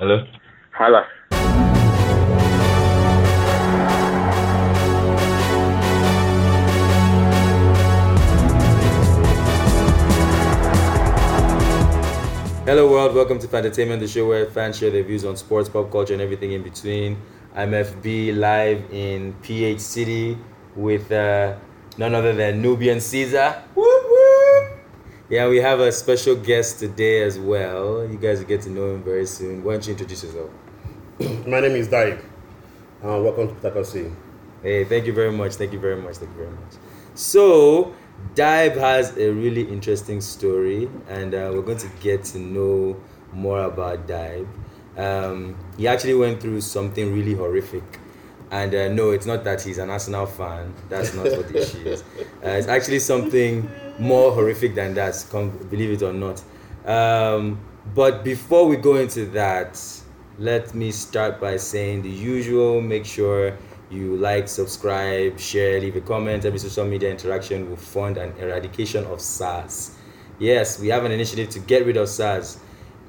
Hello? Hala. Hello, world. Welcome to Fantainment, the show where fans share their views on sports, pop culture, and everything in between. I'm FB live in PH City with uh, none other than Nubian Caesar. Whoop, whoop. Yeah, we have a special guest today as well. You guys will get to know him very soon. Why don't you introduce yourself? My name is Daik. Uh, welcome to Patakosi. Hey, thank you very much. Thank you very much. Thank you very much. So, Dibe has a really interesting story, and uh, we're going to get to know more about Dibe. Um, he actually went through something really horrific. And uh, no, it's not that he's an Arsenal fan. That's not what the issue is. Uh, it's actually something more horrific than that, believe it or not. Um, but before we go into that, let me start by saying the usual make sure you like, subscribe, share, leave a comment. Every social media interaction will fund an eradication of SARS. Yes, we have an initiative to get rid of SARS.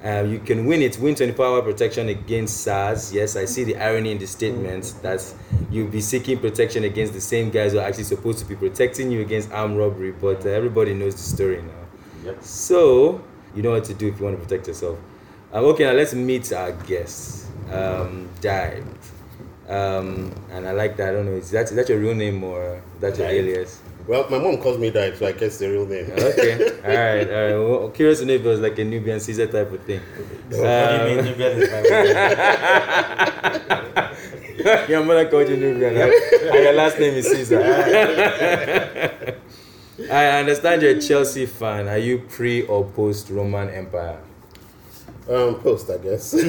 Uh, you can win it, win 24 hour protection against SARS. Yes, I see the irony in the statement that you'll be seeking protection against the same guys who are actually supposed to be protecting you against armed robbery, but uh, everybody knows the story now. Yep. So, you know what to do if you want to protect yourself. Um, okay, now let's meet our guest, um, Dive. Um, and I like that. I don't know, is that, is that your real name or is that your Dive. alias? Well, my mom calls me Daik, so I guess the real name. Okay, all right, all right. Well, curious to know if it was like a Nubian Caesar type of thing. Uh, what do you mean Nubian is my name? your mother called you Nubian, right? and your last name is Caesar. I understand you're a Chelsea fan. Are you pre or post Roman Empire? Um, post, I guess.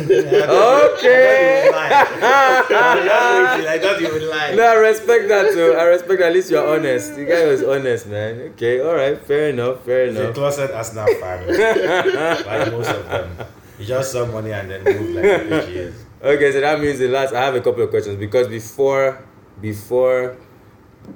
Okay. I thought you would lie. No, I respect that too. I respect that. At least you're honest. The guy was honest, man. Okay, all right, fair enough, fair He's a enough. closet Arsenal fan. like most of them. He just saw money and then moved like the is. Okay, so that means the last. I have a couple of questions because before, before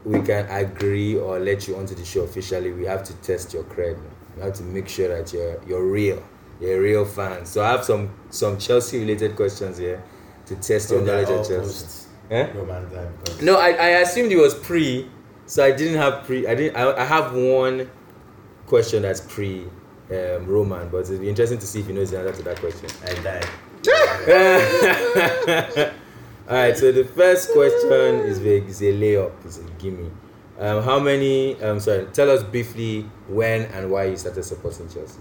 we can agree or let you onto the show officially, we have to test your cred. We have to make sure that you're you're real. You're a real fan. So I have some some Chelsea related questions here to test your So they're knowledge of Chelsea. Eh? Roman time. 'cause- No, I, I assumed it was pre, so I didn't have pre. I didn't. I, I have one question that's pre um, Roman, but it'd be interesting to see if he knows the answer to that question. I died. All right. So the first question is a, is a layup. It's a gimme. Um, how many? Um, sorry. Tell us briefly when and why you started supporting Chelsea.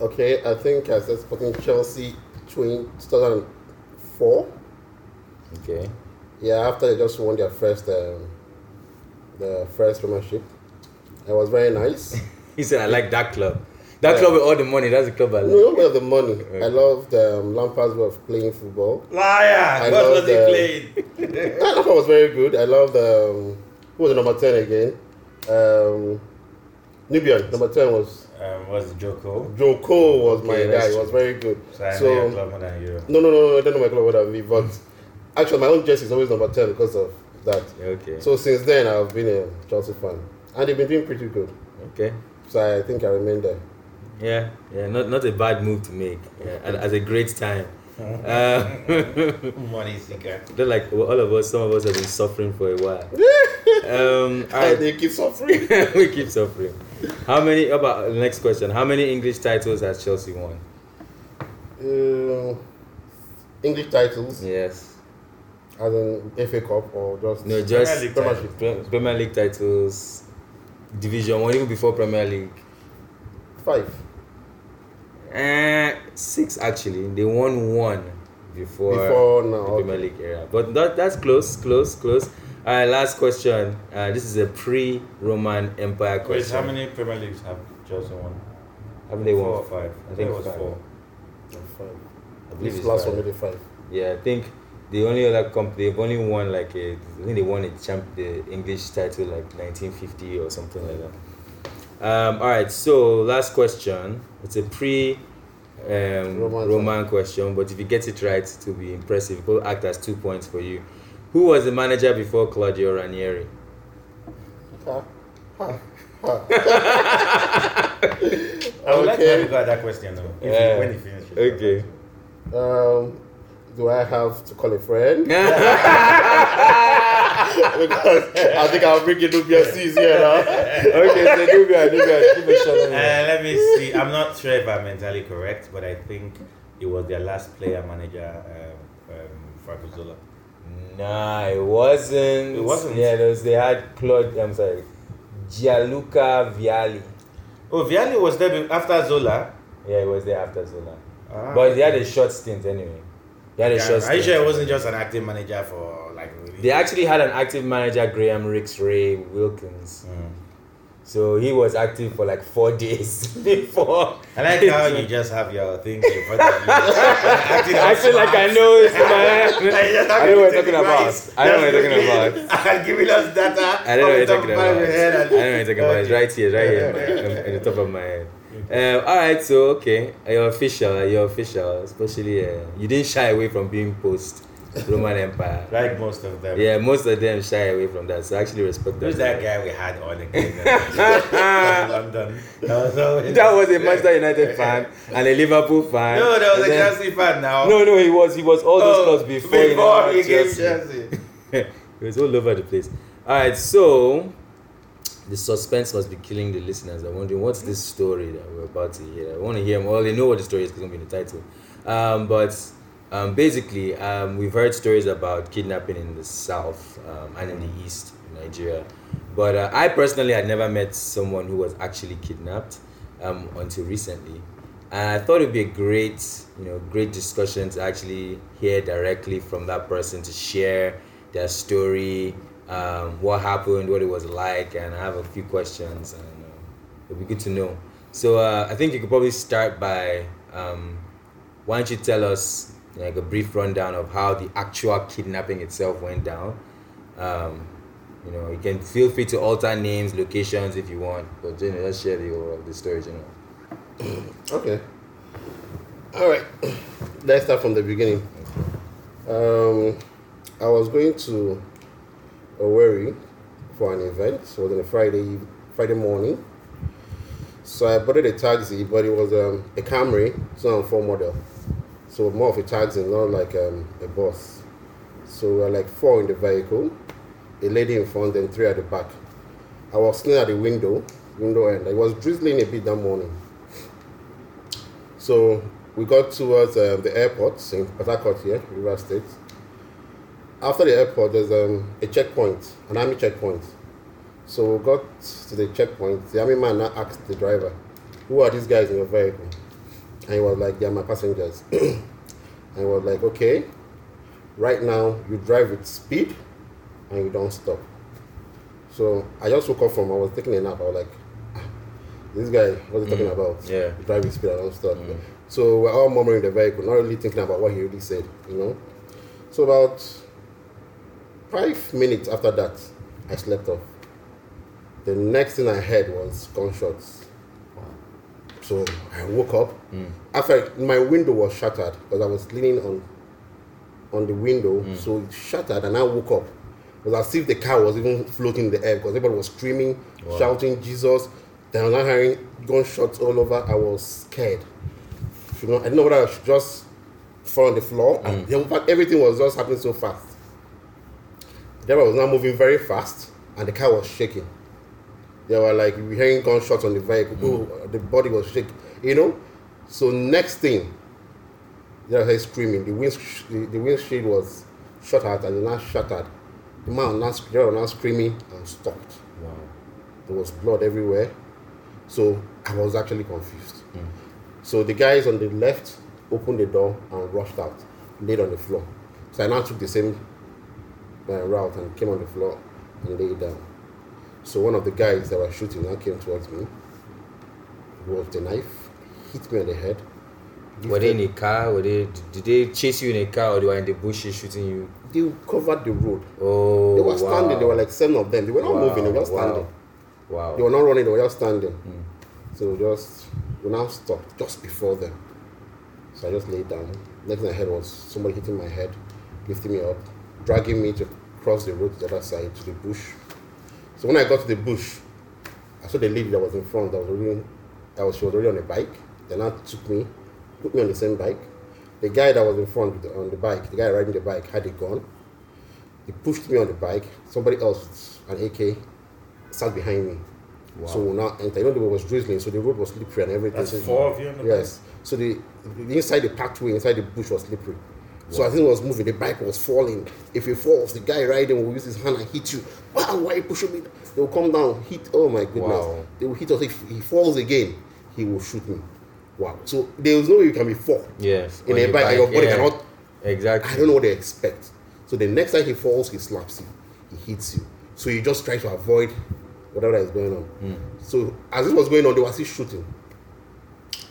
Okay, I think I said supporting Chelsea between 2004. Okay. Yeah, after they just won their first, um, the first premiership. It was very nice. He said, "I like that club. That Yeah. club with all the money. That's the club I No, like." not the money. I loved um, Lampard's way of playing football. Liar! I What love was he the- playing? Lampard was very good. I loved um, who was the number 10 again? Um, Nubian, number 10 was Um, was it Joko? Joe Cole was my guy. that's He was very good. So I know So your club more than you. no, no, no, no, I don't know my club what that be, but actually my own jersey is always number ten because of that. Okay. So since then I've been a Chelsea fan, and they've been doing pretty good. Okay. So I think I remain there. Yeah, yeah, not not a bad move to make. Yeah, at, at a great time. Uh, Money seeker. they're like well, all of us, some of us have been suffering for a while. Um, all And right, they keep suffering. we keep suffering. How many? About next question. How many English titles has Chelsea won? uh, English titles, Yes. as an FA Cup or just No, just League Premiership. Pre- Premier League titles, Division One, even before Premier League. five. Uh, six actually. They won one before, Before the now, Premier okay. League era. But that, that's close, close, close. All right, last question. Uh, this is a pre-Roman Empire Wait, question. how many Premier Leagues have Chelsea won? Haven't they Four won? or five? I think it was five. four. Five. I believe This it's last five. one maybe five. Yeah, I think the only other comp they've only won like a I think they won a champ the English title like 1950 or something like that. Um, all right, so last question. It's a pre um, Roman Roman, question, but if you get it right, it will be impressive. It will act as two points for you. Who was the manager before Claudio Ranieri? Ha, ha, ha. I would like to Okay. have got that question though. Yeah. you, when you finish. Okay. Um, do I have to call a friend? because I think I'll bring it to BSC's here now. okay, so Nubia, Nubia, give a shout Uh, let me see. I'm not sure if I'm mentally correct, but I think it was their last player manager, um, um, Franco Zola. Nah, it wasn't. It wasn't? Yeah, there was, they had Claude, I'm sorry, Gianluca Vialli. Oh, Vialli was there after Zola. Yeah, he was there after Zola. Ah. But he had a short stint anyway. He had a Yeah, short Are you sure it wasn't just an acting manager for like? Really? They actually had an active manager, Graham Rix Ray Wilkins. Mm. So he was active for like four days before. I like how you just have your things in front of you. acting I feel like I know it's in my head. I know what you're talking about. I know what you're talking about. And giving us data. I don't know what you're off the top talking about. I don't know what you're talking about. It's right here, right here, in the top of my head. Um, all right, so okay, you're official. You're official. Especially, uh, you didn't shy away from being post Roman Empire. Like most of them. Yeah, most of them shy away from that. So I actually respect Who's that. that guy we had on again? in London. That was, always- That was a Manchester United fan and a Liverpool fan. No, that was And a then- Chelsea fan now. No, no, he was. He was all those Oh, clubs before. before he he Chelsea. Chelsea. it was all over the place. All right, so the suspense must be killing the listeners. I'm wondering what's this story that we're about to hear. I want to hear more. They know what the story is because it's going to be in the title. Um, but um, basically, um, we've heard stories about kidnapping in the south um, and in the east, in Nigeria. But uh, I personally had never met someone who was actually kidnapped um, until recently. And I thought it'd be a great, you know, great discussion to actually hear directly from that person to share their story, um, what happened, what it was like, and I have a few questions, and uh, it'd be good to know. So uh, I think you could probably start by, um, why don't you tell us like a brief rundown of how the actual kidnapping itself went down? Um, you know, you can feel free to alter names, locations if you want, but you know, just share the overall the story, you know. Okay. All right. Let's start from the beginning. Um, I was going to a Owerri for an event. So it was on a Friday Friday morning. So I boarded a taxi, but it was um, a Camry 2004 model. So more of a taxi, not like um, a bus. So we were like four in the vehicle, a lady in front and three at the back. I was sitting at the window, window end. It was drizzling a bit that morning. So we got towards um, the airport in Harcourt here, River State. After the airport, there's um, a checkpoint, an army checkpoint. So we got to the checkpoint. The army man asked the driver, "Who are these guys in your vehicle?" And he was like, "They are my passengers." I was like, "Okay, right now you drive with speed and you don't stop." So I just woke up from. I was taking a nap. I was like, "Ah, "This guy, what's he talking about?" Yeah. drive with speed and don't stop. So we're all murmuring in the vehicle, not really thinking about what he really said, you know. So about five minutes after that, I slept off. The next thing I heard was gunshots. So I woke up. After my window was shattered because I was leaning on on the window, mm. so it shattered, and I woke up. It was as if the car was even floating in the air because everybody was screaming, shouting Jesus. Then I was hearing gunshots all over. I was scared. You know, I didn't know whether I should just fall on the floor. Mm. And in fact, everything was just happening so fast. The driver was now moving very fast, and the car was shaking. They were like hearing gunshots on the vehicle. Oh, the body was shaking. You know. So next thing, they were screaming. The wind, the, the windshield was shut out, and now shattered. The man now, they were now screaming and stopped. Wow. There was blood everywhere. So I was actually confused. So the guys on the left opened the door and rushed out, laid on the floor. So I now took the same uh, route and came on the floor and laid down. So one of the guys that were shooting now came towards me with the knife, hit me on the head. Were they in a car? Were they? Did they chase you in a car, or they were in the bushes shooting you? They covered the road. Oh, They were standing. wow. There were like seven of them. They were not Wow, moving. They were just wow. standing. Wow. They were not running. They were just standing. Hmm. So just we now stopped just before them. So I just laid down. Next thing I heard was somebody hitting my head, lifting me up, dragging me to cross the road to the other side to the bush. So when I got to the bush, I saw the lady that was in front. That was already, that was she was already on a bike. Then I took me, put me on the same bike, The guy that was in front the, on the bike, the guy riding the bike, had a gun. He pushed me on the bike. Somebody else, an AK, sat behind me. Wow. So we now enter. You know, the road was drizzling, so the road was slippery and everything. That's four of you on the Yes. So the, the inside the pathway, inside the bush was slippery. So as it was moving, the bike was falling. If it falls, the guy riding will use his hand and hit you. Wow, why you pushing me? They will come down, hit. Oh my goodness. Wow. They will hit us. If he falls again, he will shoot me. Wow. So there is no way you can be four Yes. in a bike, and your body yeah. cannot. Exactly. I don't know what they expect. So the next time he falls, he slaps you, he hits you. So you just try to avoid whatever that is going on. Hmm. So as it was going on, they were still shooting.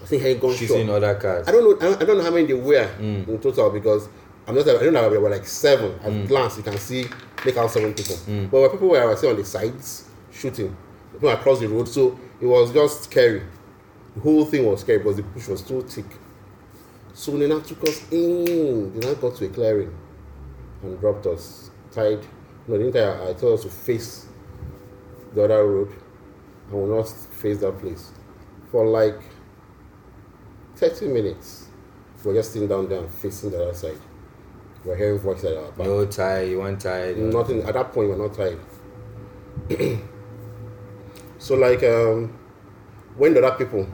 I think he gunshot. Shooting other cars. I don't know. I don't, I don't know how many they were Mm. in total because I'm not. I don't know. There were like seven. At Mm. glance, you can see make out seven people. But there were people were I was on the sides shooting, people across the road. So it was just scary. The whole thing was scary because the bush was too thick. So they now took us in. They now got to a clearing and dropped us. Tied. No, they didn't tie. I told us to face the other road. I will not face that place for like 30 minutes. We're just sitting down there and facing the other side. We're hearing voices at our back. No tie. You want tie. Nothing at that point. we're not tired. so like um, when the other people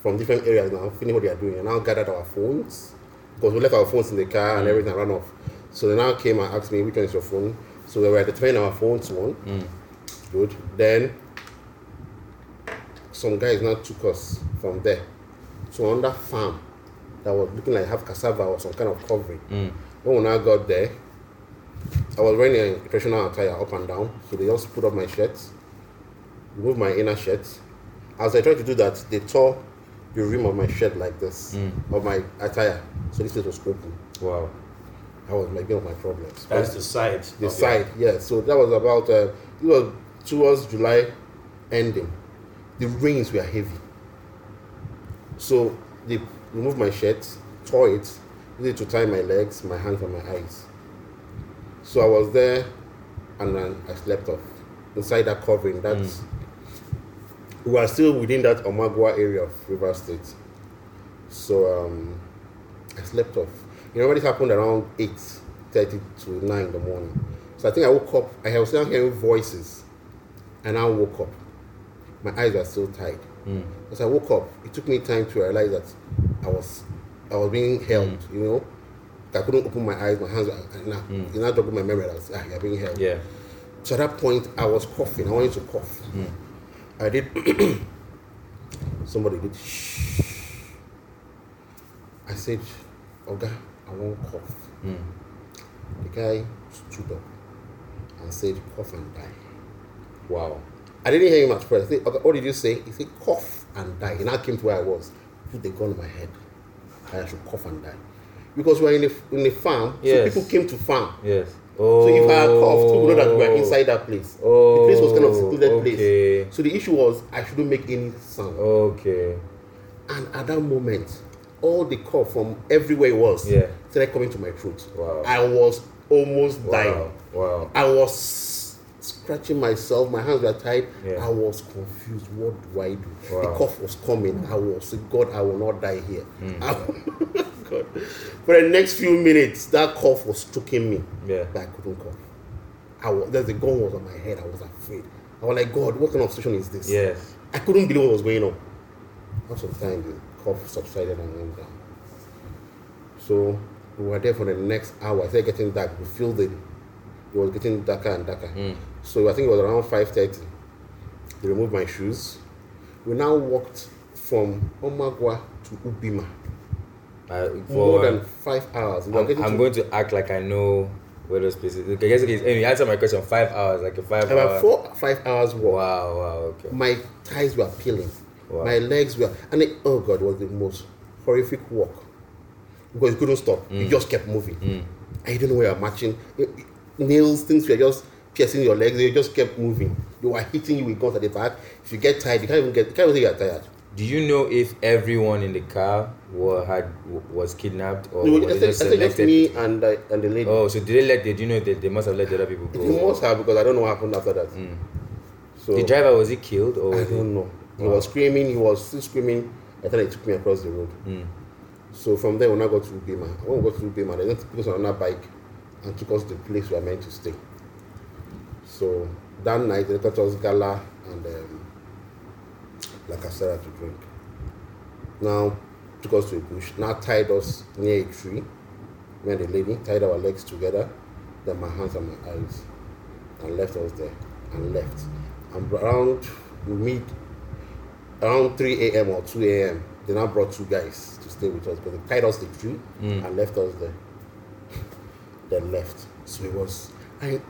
from different areas now finish what they are doing and now gathered our phones because we left our phones in the car and everything ran off. So they now came and asked me which one is your phone. So we were determining our phones one. Good. Then some guys now took us from there to another farm that was looking like half cassava or some kind of covering. Mm. When I got there, I was wearing a traditional attire up and down, so they just put up my shirt, remove my inner shirt. As I tried to do that, they tore the rim of my shirt like this, of my attire. So this place was open. Wow. That was my one of my problems. That's the side. The of side, yeah. So that was about uh, it was towards July ending. The rains were heavy. So they removed my shirt, tore it, it to tie my legs, my hands, and my eyes. So I was there, and then I slept off inside that covering. That's we were still within that Omagwa area of River State. So um, I slept off. You know, this happened around 8 30 to 9 in the morning. So I think I woke up, I was still hearing voices, and I woke up. My eyes were still tied. As I woke up, it took me time to realize that I was I was being held, you know. I couldn't open my eyes, my hands were, and now, mm. it now jogged my memory that I was, ah, you're being held. Yeah. So at that point, I was coughing. I wanted to cough. I did. somebody did. Shh. I said, Oga, I won't cough. The guy stood up and said, cough and die. Wow. I didn't hear him at first. I said, "Oga, what did you say? He said, cough and die. He now came to where I was, put the gun on my head. I should cough and die. Because we're in a, in a farm, Yes. so people came to farm. Yes. Oh. So if I coughed, people know that we were inside that place. Oh. the place was kind of oh, secluded okay. place. So the issue was I shouldn't make any sound. Okay. And at that moment, all the cough from everywhere was Yeah. started coming to my throat. Wow. I was almost dying. Wow. Wow. I was scratching myself. My hands were tied. Yeah. I was confused. What do I do? The cough was coming. I was God, I will not die here. Hmm. I God. For the next few minutes, that cough was choking me. Yeah. But I couldn't cough. I was, there's the gun was on my head. I was afraid. I was like, God, what kind of situation is this? Yes. I couldn't believe what was going on. After some time, the cough subsided and went down. So we were there for the next hour. It started getting dark. We feel the it was getting darker and darker. Hmm. So I think it was around five thirty. They removed my shoes. We now walked from Omagwa to Ubima. Uh, More than five hours. We I'm, I'm to- going to act like I know where those places. Okay, guess okay. Anyway, answer my question. Five hours, like a five about hour. four five hours walk. Wow. Wow. Okay. My thighs were peeling. Wow. My legs were, and it, oh God, was the most horrific walk because you couldn't stop. You Mm. just kept moving. And you don't know where you're marching. Nails, things were just piercing your legs. They just kept moving. They were hitting you with guns at the back. If you get tired, you can't even get. You can't even say you're tired. Do you know if everyone in the car were had was kidnapped or No, was I it said, I just selected? me and the, and the lady. Oh, so did they let? Did you know that they must have let the other people go? It must have because I don't know what happened after that. Mm. So The driver was he killed or? I don't know. He Wow. was screaming. He was still screaming. I thought he took me across the road. Mm. So from there, when I got to Ubima, when we got to Ubima, they took us on another bike and took us to the place we were meant to stay. So that night, they got us gala and um, La Casera to drink. Now, took us to a bush, now tied us near a tree, me and the lady, tied our legs together, then my hands and my eyes, and left us there, and left. And around mid, around 3 a.m. or 2 a.m., they now brought two guys to stay with us, but they tied us to the tree and left us there. then left. So it was, I,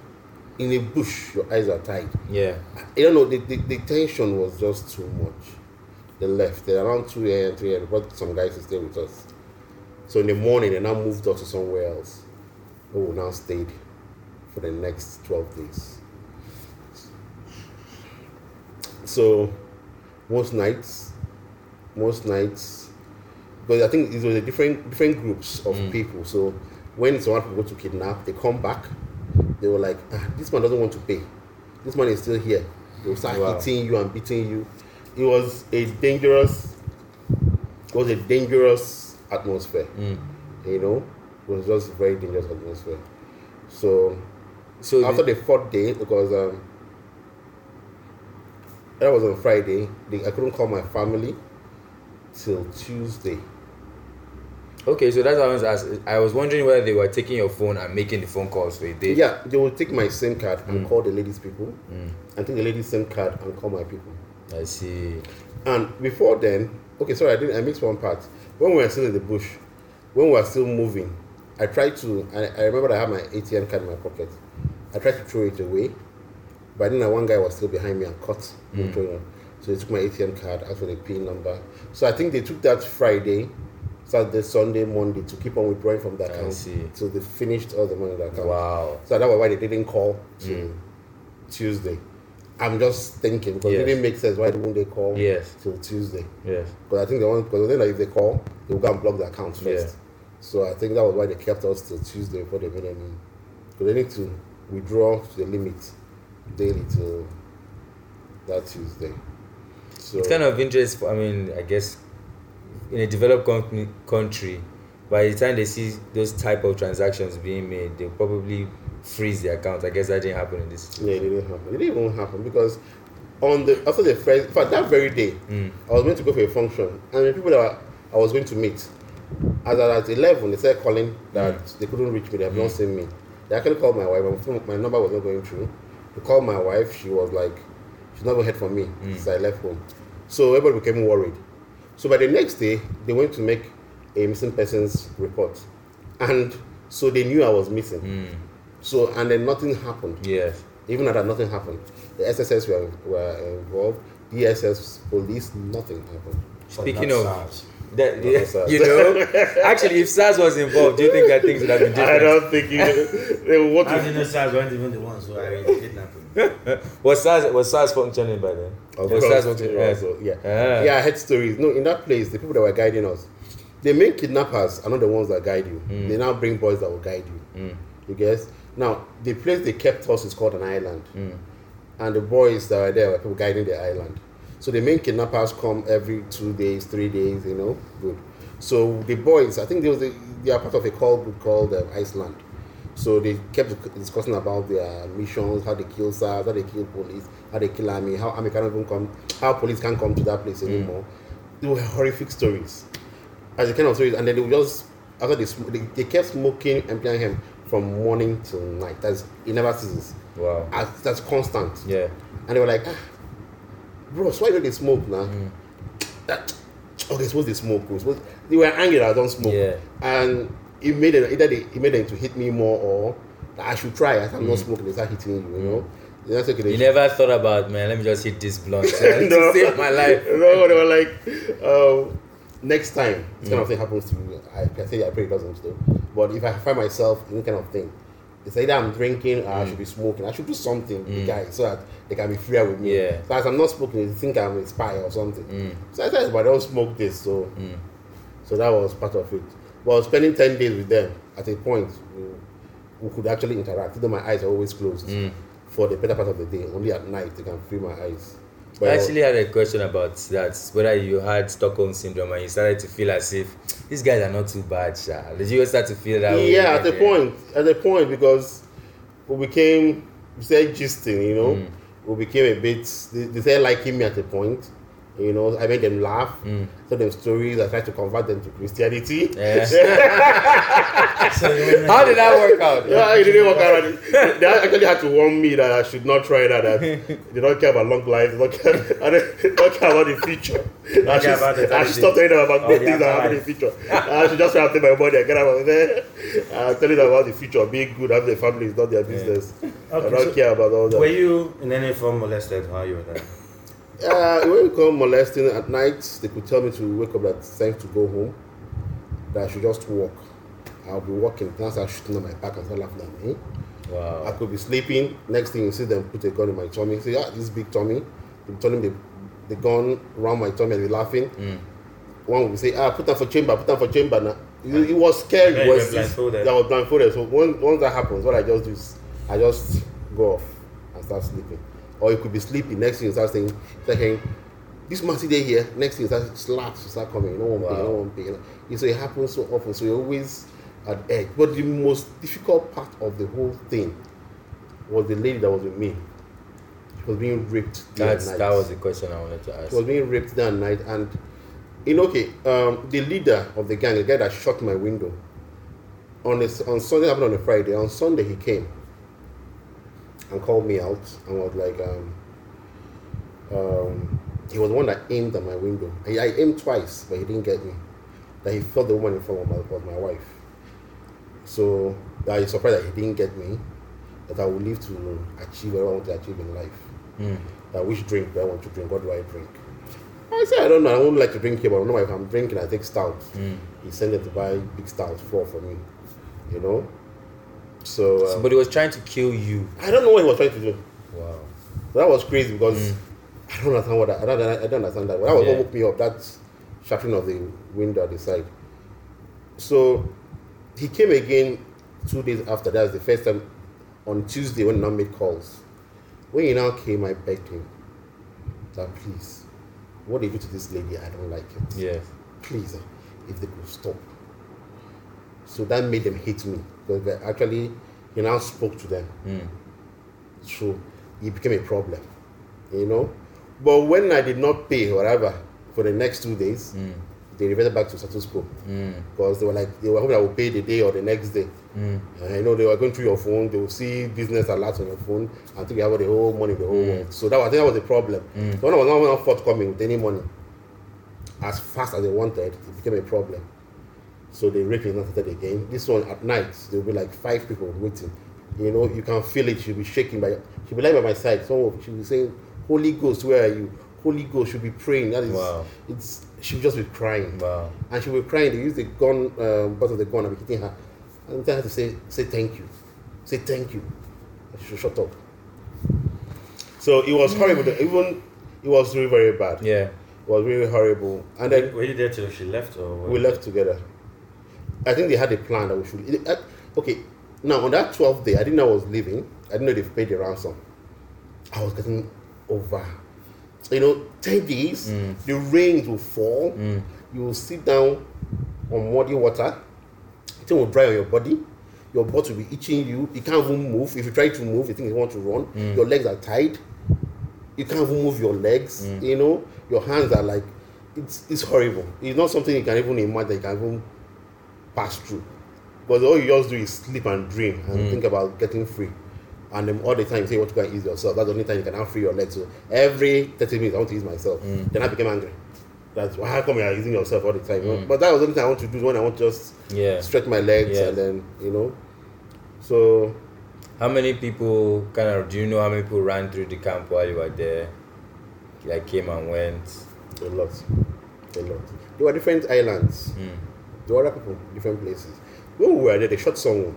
in a bush, your eyes are tied. Yeah. I don't know, the, the, the tension was just too much. They left. They around 2 a.m., 3 a.m., brought some guys to stay with us. So in the morning, they now moved us to somewhere else. Oh, now stayed for the next 12 days. So most nights, most nights, because I think it was a different different groups of mm. people. So when some people go to kidnap, they come back, they were like, ah, this man doesn't want to pay. This man is still here. They will start Wow. hitting you and beating you. It was a dangerous, it was a dangerous atmosphere. Mm. You know, it was just a very dangerous atmosphere. So So after the, the fourth day, because um, that was on Friday, they, I couldn't call my family till Tuesday. Okay, so that's what I was asking. I was wondering whether they were taking your phone and making the phone calls for a day. Yeah, they will take my SIM card Mm. and call the ladies' people, and take the ladies' SIM card and call my people. I see. And before then, okay, sorry, I didn't. I missed one part. When we were still in the bush, when we were still moving, I tried to. I, I remember I had my ATM card in my pocket. I tried to throw it away, but then one guy was still behind me and caught me throwing it. So they took my ATM card, asked for the PIN number. So I think they took that Friday, Saturday, Sunday, Monday to keep on withdrawing from that account. So they finished all the money in the account. Wow. So that was why they didn't call to mm. Tuesday. I'm just thinking because Yes. it didn't make sense. Why didn't they call Yes. till Tuesday? Yes. Because I think they want because then like, if they call, they will go and block the account first. Yeah. So I think that was why they kept us till Tuesday before they made any. Because they need to withdraw to the limit daily till that Tuesday. So It's kind of interest. For, I mean, I guess in a developed company, country, by the time they see those type of transactions being made, they'll probably freeze the account. I guess that didn't happen in this. Yeah, it didn't happen. It didn't even happen because on the after the first, in fact, that very day, mm. I was meant to go for a function, and the people that were- I was going to meet, as at eleven, they started calling that mm. they couldn't reach me. They have not mm. seen me. They actually called my wife. My, phone, my number was not going through. They called my wife. She was like, she's never heard from me since I left home. So everybody became worried. So by the next day, they went to make a missing persons report, and so they knew I was missing. Hmm. So and then nothing happened. Yes. Even at that, nothing happened. The SSS were, were involved, DSS, police, nothing happened. Speaking of SARS. That, Not the SARS. you know, actually, if SARS was involved, do you think that things would have been different? I don't think you. they what How do you know SARS weren't even the ones who arranged the kidnapping? Was SARS was SARS functioning by then? Of was course, SARS functioning? Yeah. also, yeah. Ah. yeah, I heard stories. No, in that place, the people that were guiding us, the main kidnappers are not the ones that guide you. Hmm. They now bring boys that will guide you. You guess? Now, the place they kept us is called an island. Hmm. And the boys that were there were people guiding the island. So the main kidnappers come every two days, three days, you know, good. So the boys, I think they, was a, they are part of a call group called um, Iceland. So they kept discussing about their missions, how they kill SARS, how they kill police, how they kill army, how army can't even come, how police can't come to that place anymore. They were horrific stories. As the kind of stories, and then they would just after they sm- they, they kept smoking and playing him from morning till night. That's it never ceases. Wow. As, that's constant. Yeah. And they were like, ah, bro, why don't they smoke now? Mm. That oh, supposed to smoke. Supposed- they were angry that I don't smoke. Yeah. And it made them either they, it made them to hit me more or that I should try. As I'm not smoking, they start hitting you, you know. They just okay, Mm. You should- never thought about, man, let me just hit this blunt to No. save my life. no, they were like, um, next time this kind of thing happens to me, I, I say I pray it doesn't though. But if I find myself in this kind of thing, it's either I'm drinking or I should mm. be smoking. I should do something mm. with the guys so that they can be freer with me. Yeah. So as I'm not smoking, they think I'm a spy or something. Mm. So I said, but I don't smoke this, so so that was part of it. But spending ten days with them at a point, we, we could actually interact. Though my eyes are always closed for the better part of the day. Only at night they can free my eyes. But I actually had a question about that. Whether you had Stockholm syndrome and you started to feel as if these guys are not too bad, Sha. Did you start to feel that way? yeah, at the point, at the point, because we became, we said gisting, you know, Mm. we became a bit, they, they started liking me at the point. You know, I made them laugh, Mm. told them stories. I tried to convert them to Christianity. Yeah. So How did that work out? Yeah, it didn't work out. They actually had to warn me that I should not try that. That they don't care about long life. They don't care, I don't, they don't care about the future. I care about should, the I should stop telling them about good things that happen in the future. I should just try to take my money and get out of there. I'm telling them about the future. Being good, having a family is not their business. I Okay, don't so care about all that. Were you in any form molested while you were there? Uh, when we come molesting at night, they could tell me to wake up at time to go home. That I should just walk. I'll be walking. I start shooting on my back and start laughing at me. I could be sleeping. Next thing you see them put a gun in my tummy. Say, ah, this big tummy. They turning the, the gun around my tummy and be laughing. Mm. One would say, ah, put them for chamber, put them for chamber. Now it, it was scary. Yeah, Was- blindfolded. I was blindfolded. So once, once that happens, what I just do is I just go off and start sleeping. Or you could be sleeping. Next thing you start saying, hearing, this man sit there here. Next thing you start slaps you start coming. You don't want pain. You Wow. don't want pain. You know? So it happens so often. So you're always at edge. But the most difficult part of the whole thing was the lady that was with me. She was being raped That's night. that was the question I wanted to ask. She was being raped and night. And you know, okay, um, the leader of the gang, the guy that shot my window, on this on Sunday happened on a Friday. On Sunday he came and called me out and was like, um, um, he was the one that aimed at my window. I, I aimed twice, but he didn't get me. That he thought the woman in front of me was my wife. So that he's surprised that he didn't get me. That I will live to achieve what I want to achieve in life. Mm. That which drink do I want to drink? What do I drink? I said I don't know. I won't like to drink here, but I know if I'm drinking, I take stout. Mm. He sent them to buy big stout four for me. You know. So, uh, Somebody was trying to kill you. I don't know what he was trying to do. Wow. That was crazy because Mm. I don't understand what that, I don't I don't understand that. That was Yeah. what woke me up. That shattering of the window at the side. So he came again two days after. That was the first time on Tuesday when he now made calls. When he now came, I begged him that please, what they do to this lady, I don't like it. Yes. Please, uh, if they could stop. So that made them hate me because they actually he now spoke to them Mm. so it became a problem, you know. But when I did not pay whatever for the next two days, Mm. they reverted back to status quo Mm. because they were like they were hoping I would pay the day or the next day. Mm. And I know they were going through your phone. They will see business alerts on your phone and think you have all the whole money, the whole Mm. world. So that was, I think that was the problem. Mm. The one was not not forthcoming with any money as fast as they wanted. It became a problem. So the raping not started again. This one at night there will be like five people waiting. You know, you can feel it. She'll be shaking by. She'll be lying by my side. Someone she'll be saying, "Holy Ghost, where are you?" Holy Ghost should be praying. That is, Wow. it's. She'll just be crying Wow. and she was crying. They use the gun, um, butt of the gun, and be hitting her. And I had to say, say thank you, say thank you. And she should shut up. So it was horrible. Even it was really very bad. Yeah. It was really horrible. And then Were you there till she left, or we left together. I think they had a plan that we should. okay, now on that 12th day, I didn't know I was leaving. I didn't know they've paid the ransom. I was getting over. You know, 10 days, Mm. the rains will fall. Mm. You will sit down on muddy water. It will dry on your body. Your butt will be itching you. You can't even move. If you try to move, you think you want to run. Mm. Your legs are tied. You can't even move your legs. Mm. You know, your hands are like, it's, it's horrible. It's not something you can even imagine. You can even pass through. But all you just do is sleep and dream and Mm. think about getting free. And then all the time you say you want to go and ease yourself. That's the only time you can now free your legs. So every 30 minutes I want to ease myself. Mm. Then I became angry. That's why how come you're using yourself all the time? Mm. But that was the only thing I want to do when I want to just Yeah. stretch my legs Yes. and then you know. So How many people kind of do you know how many people ran through the camp while you were there? Like came and went. a lot. A lot. There were different islands. Mm. There were other people, different places. When we were there, they shot someone.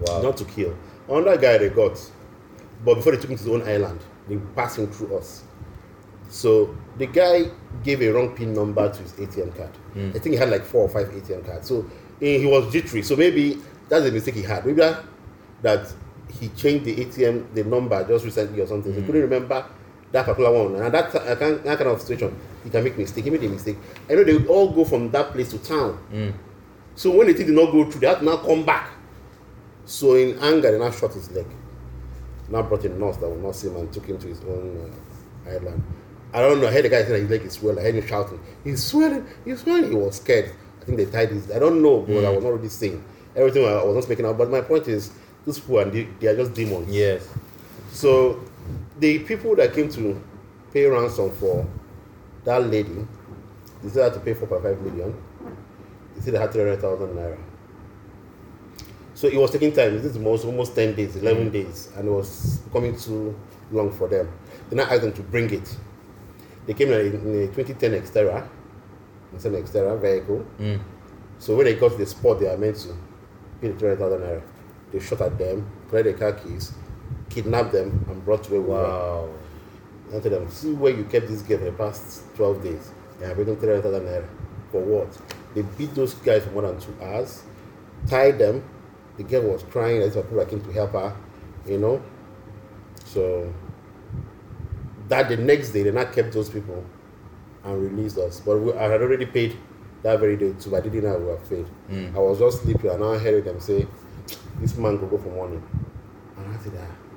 Wow. not to kill. Another guy they got, but before they took him to his own island, they passed him through us. So the guy gave a wrong PIN number to his ATM card. Mm. I think he had like four or five ATM cards. So eh, he was jittery. So maybe that's a mistake he had. Maybe that, that he changed the ATM the number just recently or something. So he Mm. couldn't remember that particular one. And that, uh, kind- that kind of situation, he can make mistake. He made a mistake. I know they would all go from that place to town. Mm. So when the thing did not go through, they had to now come back. So in anger, they now shot his leg. Now brought a nurse that would not see him and took him to his own uh, island. I don't know. I heard the guy say that his leg is swelling. I heard him shouting, "He's swelling! He's swelling!" He was scared. I think they tied his. I don't know, but I was not really saying everything. I was not speaking out. But my point is, those people are de- they are just demons. Yes. So the people that came to pay ransom for that lady, they said they had to pay 4.5 million. They said they had 300,000 naira. So it was taking time. This was almost 10 days, 11 days, and it was becoming too long for them. Then I asked them to bring it. They came in a, in a 2010 Xterra, it's an Xterra vehicle. Mm. So when they got to the spot they are meant to pay the 300,000 naira, they shot at them, collected their car keys, kidnapped them, and brought to were. Wow. And to them, see where you kept this girl for the past 12 days. They are bringing 300,000 naira. For what? They beat those guys for more than two hours, tied them. The girl was crying. Why people came to help her, you know. So that the next day, they not kept those people and released us. But we, I had already paid that very day too. but I didn't know I would have paid. Mm. I was just sleeping and I heard them say, This man could go for money. And I said, ah,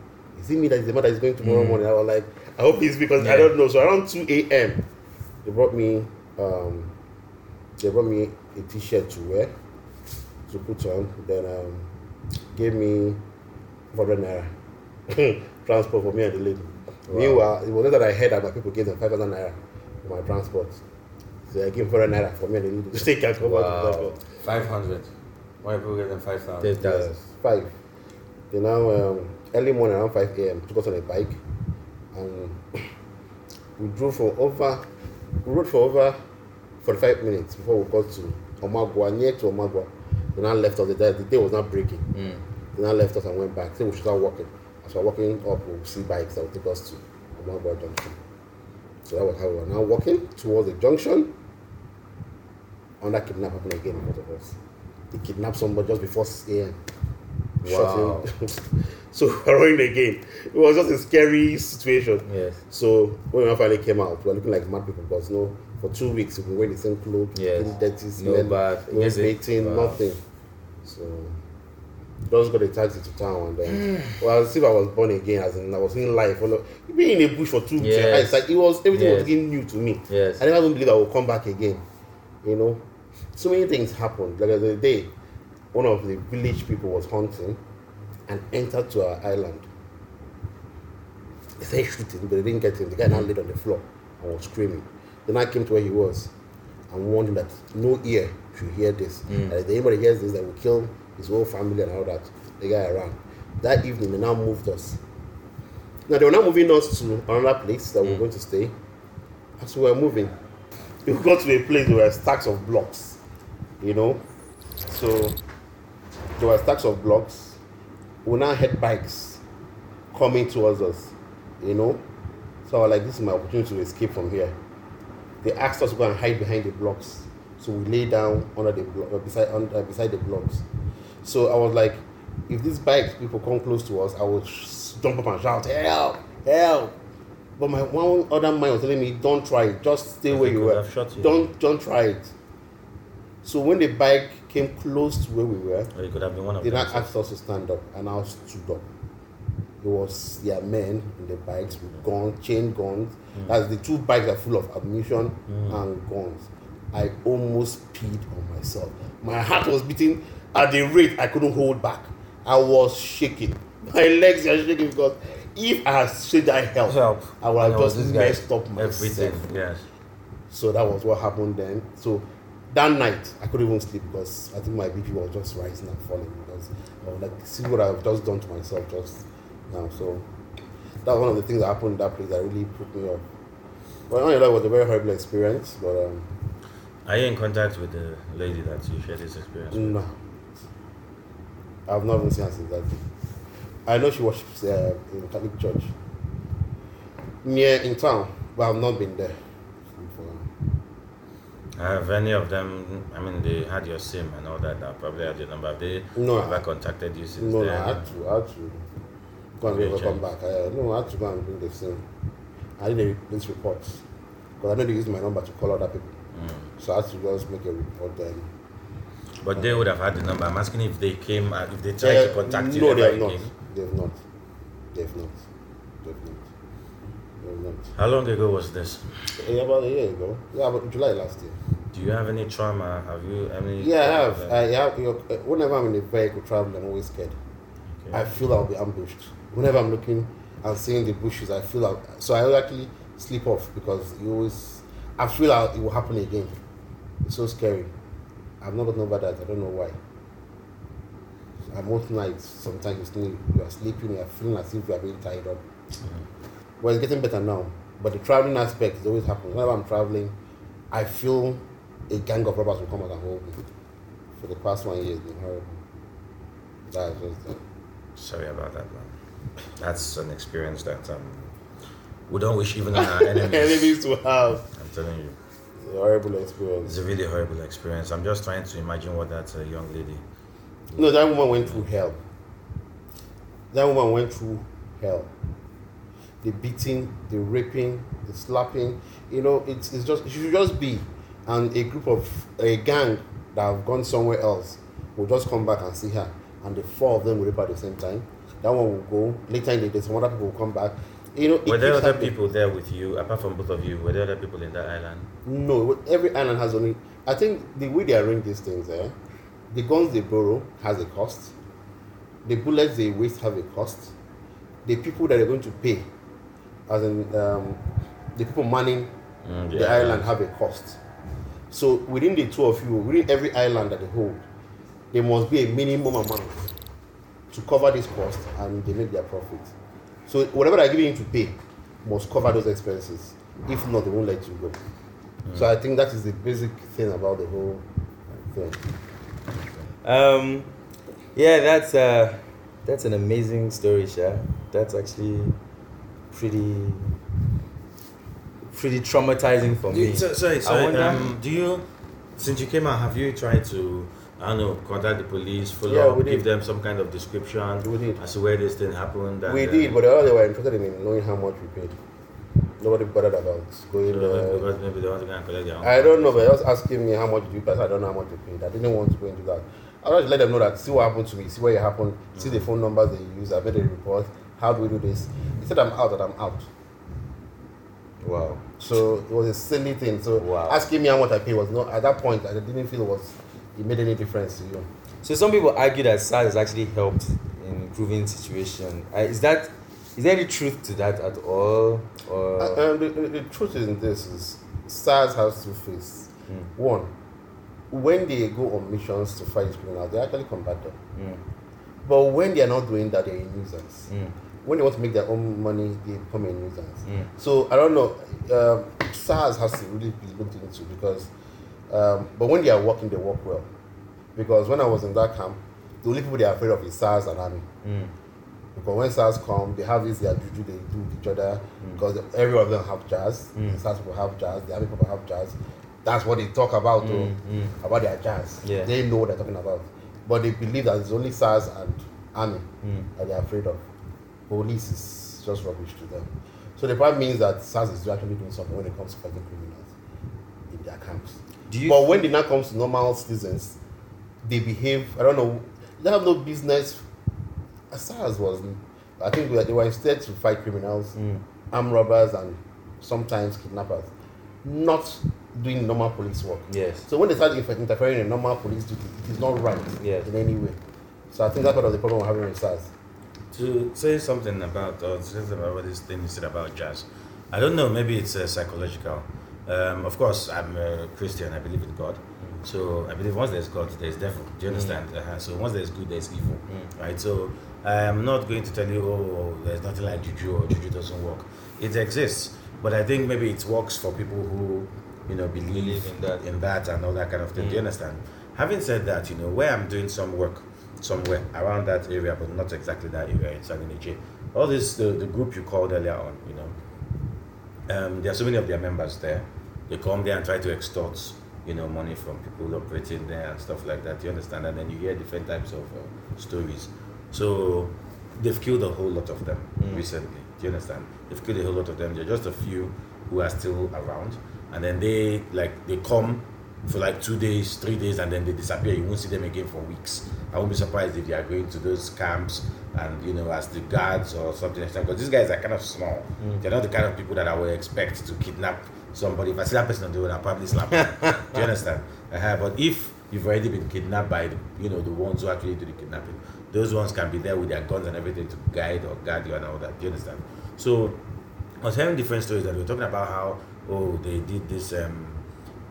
Is it me that is the man that is going tomorrow Mm. morning? I was like, I hope it's because I don't know. So around 2 a.m., they brought me um, they brought me a t-shirt to wear to put on. Then um, gave me 400 naira transport for me and the lady. Wow. Meanwhile, it was not that I heard that my people gave them 5,000 naira for my transport. So I gave 400 naira for me and the lady to take and come Wow. Five hundred. Why people get them five thousand? Ten thousand. Yes, five. They now um, early morning around 5 a.m. took us on a bike and we drove for over we rode for over 45 minutes before we got to Omagwa, near to Omagwa. They now left us. The day, the day was not breaking. Mm. They now left us and went back. Say we should start walking. As we're walking up, we'll see bikes that will take us to Omagwa Junction. So that was how we were now walking towards the junction. And that kidnap happened again in front of us. They kidnapped somebody just before 6 a.m. Wow. so we're running again. It was just a scary situation. Yes. So when we finally came out, we were looking like mad people because you no, for two weeks we've been wearing the same clothes, Yes. dirty, No bath. no bathing, wow. nothing. So just got a taxi to town and then um, well as if I was born again, as in I was in life. Well, being in a bush for two weeks, Yes. it's like it was everything Yes. was getting new to me. Yes. I never even believe I would come back again. You know, so many things happened. Like the day, one of the village people was hunting and entered to our island. They started shooting, but they didn't get him. The guy now laid on the floor and was screaming. Then I came to where he was and warned him that no ear should hear this. Mm. That if anybody hears this, they will kill his whole family and all that. The guy around. That evening, they now moved us. Now they were now moving us to another place that we were Mm. going to stay. As we were moving, we got to a place where stacks of blocks, you know. So there were stacks of blocks. We now had bikes coming towards us, you know. So I was like, this is my opportunity to escape from here. They asked us to go and hide behind the blocks. So we lay down under the blo- uh, beside under, beside the blocks. So I was like, if these bikes people come close to us, I will jump up and shout, help, help. But my one other mind was telling me, don't try it, just stay where you were. you. Don't don't try it. So when the bike came close to where we were, Or it could have been one of they them. now asked us to stand up, and I stood up. It was their men in the bikes with mm. guns, chain guns. Mm. As the two bikes are full of ammunition mm. and guns. I almost peed on myself. My heart was beating at the rate I couldn't hold back. I was shaking. My legs are shaking because if I had said I help, Help. I would have And it was just messed up myself. Everything. Yes. So that was what happened then. So that night I couldn't even sleep because I think my BP was just rising and falling because I was like, see what I've just done to myself just now. So that was one of the things that happened in that place that really put me off. Well, on that was a very horrible experience, but um, Are you in contact with the lady that you shared this experience with? no, I've not even seen her since that day. I know she worships uh, in Catholic church near in town, but I've not been there. Have any of them? I mean, they had your SIM and all that. Now probably had your number. Have they No, ever I- contacted you since No, no. I had to, I had to go and never come back. I, no, I had to go and bring the same. I did a police report because I know they used my number to call other people. So I had to just make a report then. But they would have had the number. I'm asking if they came, uh, if they tried to contact you. No, they have not. came. They have not. They have not. They have not. They have not. How long ago was this? Yeah, about a year ago. Yeah, about July last year. Do you have any trauma? Have you any? Yeah, I have. I have. You know, uh, whenever I'm in a vehicle traveling, I'm always scared. Okay. I feel I'll be ambushed. Whenever I'm looking and seeing the bushes, I feel I'll, so I actually sleep off because you always. I feel I'll, it will happen again. It's so scary. I've not gotten over that. I don't know why. And most nights, sometimes you sleep, you are sleeping, you are feeling as if you are being tied up. Mm-hmm. Well, it's getting better now. But the traveling aspect is always happening. Whenever I'm traveling, I feel a gang of robbers will come out and hold me. For the past one year, it's been horrible. That's just it. Sorry about that, man. That's an experience that um, we don't wish even on our enemies. enemies to have. I'm telling you, It's a horrible experience. it's a really horrible experience. I'm just trying to imagine what that uh, young lady. No, that woman went through hell. That woman went through hell. The beating, the raping, the slapping. You know, it's, it's just it should just be, and a group of a gang that have gone somewhere else will just come back and see her, and the four of them will rape at the same time. That one will go later in the day. Some other people will come back. You know, Were there other happening. people there with you, apart from both of you? Were there other people in that island? No, every island has only. I think the way they arrange these things, eh, the guns they borrow has a cost. The bullets they waste have a cost. The people that they're going to pay, as in um, the people manning Mm, the island, have a cost. So within the two of you, within every island that they hold, there must be a minimum amount to cover this cost, and they make their profit. So whatever they're giving you to pay must cover those expenses. If not, they won't let you go. So I think that is the basic thing about the whole thing. Um, yeah, that's uh, that's an amazing story, Sha. That's actually pretty pretty traumatizing for me. So, sorry, I sorry. wonder- Um, do you, since you came out, have you tried to, I don't know, contact the police, follow Yeah, up, we did. give them some kind of description We did. as to where this thing happened? and, We uh, did, but all they were interested in knowing how much we paid. Nobody bothered about going. Uh, because maybe they want to go and collect their own. I don't know, but they was asking me how much did you pay. I don't know how much you paid. I didn't want to go into that. I just let them know that see what happened to me, see where it happened, see the phone numbers they use. I made a report. How do we do this? Said I'm out, that I'm out. Wow. So it was a silly thing. So Wow. asking me how much I pay was not at that point. I didn't feel it was it made any difference to you. So some people argue that SARS has actually helped in improving situation. Uh, is that is there any truth to that at all? Or Uh, um, the, the, truth is in this is SARS has two faces. Mm. One, when they go on missions to fight criminals, they actually combat them. Mm, But when they are not doing that, they're a nuisance. mm, When they want to make their own money, they become nuisance. mm, So I don't know. Um, SARS has to really be looked into because, um, but when they are working, they work well. Because when I was in that camp, the only people they are afraid of is SARS and army. mm, Because when SARS come, they have this their juju they do with each other. Because every of them have jazz. Mm. The SARS people have jazz. The army people have jazz. That's what they talk about, though, Mm, mm. about their jazz. Yeah. They know what they're talking about. But they believe that it's only SARS and army mm. that they're afraid of. Police is just rubbish to them. So the problem means that SARS is actually doing something when it comes to fighting criminals in their camps. You but when it now comes to normal citizens, they behave. I don't know. They have no business. SARS was. I think they were- they were instead to fight criminals, Mm, armed robbers, and sometimes kidnappers, not doing normal police work. yes. So when they start interfering in normal police duty, it is not right Yes. in any way. So I think that's part of the problem we're having with SARS. To say something about, or say something about this thing you said about jazz, I don't know, maybe it's uh, psychological. Um, of course, I'm a Christian, I believe in God. So I believe once there's God, there's devil. Do you understand? Uh-huh. So once there's good, there's evil. Mm. Right? So I am not going to tell you, oh, there's nothing like juju or juju doesn't work. It exists. But I think maybe it works for people who, you know, believe, Believe in that. in that and all that kind of thing. Do you Mm. understand? Having said that, you know, where I'm doing some work somewhere around that area, but not exactly that area in Saginiche, all this, the, the group you called earlier on, you know, um, there are so many of their members there. They come there and try to extort, you know, money from people operating there and stuff like that. You understand? And then you hear different types of uh, stories. So they've killed a whole lot of them Mm. recently. Do you understand? They've killed a whole lot of them. There are just a few who are still around, and then they like they come for like two days, three days, and then they disappear. You won't see them again for weeks. I won't be surprised if they are going to those camps and you know as the guards or something like that. Because these guys are kind of small. Mm. They're not the kind of people that I would expect to kidnap somebody. If I see that person on the road, I'll probably slap them. Do you understand? Uh-huh. But if you've already been kidnapped by the, you know the ones who actually do the kidnapping, those ones can be there with their guns and everything to guide or guard you and all that. Do you understand? So I was hearing different stories that we were talking about how oh they did this um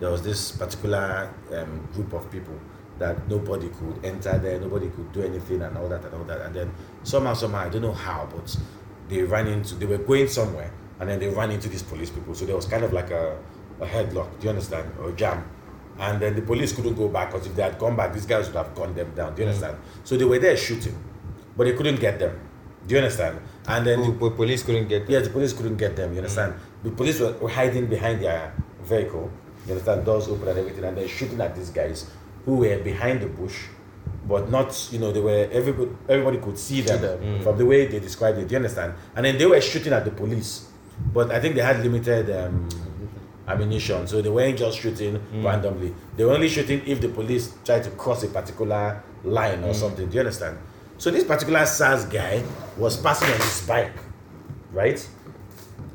there was this particular um, group of people that nobody could enter there, nobody could do anything and all that and all that. And then somehow, somehow, I don't know how, but they ran into, they were going somewhere and then they ran into these police people. So there was kind of like a, a headlock, do you understand? Or a jam. And then the police couldn't go back because if they had gone back, these guys would have gunned them down, do you understand? So they were there shooting, but they couldn't get them. Do you understand? And then the, po- police couldn't get them. Yes, the police couldn't get them. You understand? The police were, were hiding behind their vehicle. You understand? Doors open and everything, and they're shooting at these guys who were behind the bush, but not. You know, they were everybody. Everybody could see them, them. from the way they described it. Do you understand? And then they were shooting at the police, but I think they had limited. Um, ammunition so they weren't just shooting randomly they were only shooting if the police tried to cross a particular line or something do you understand so this particular SARS guy was passing on his bike right?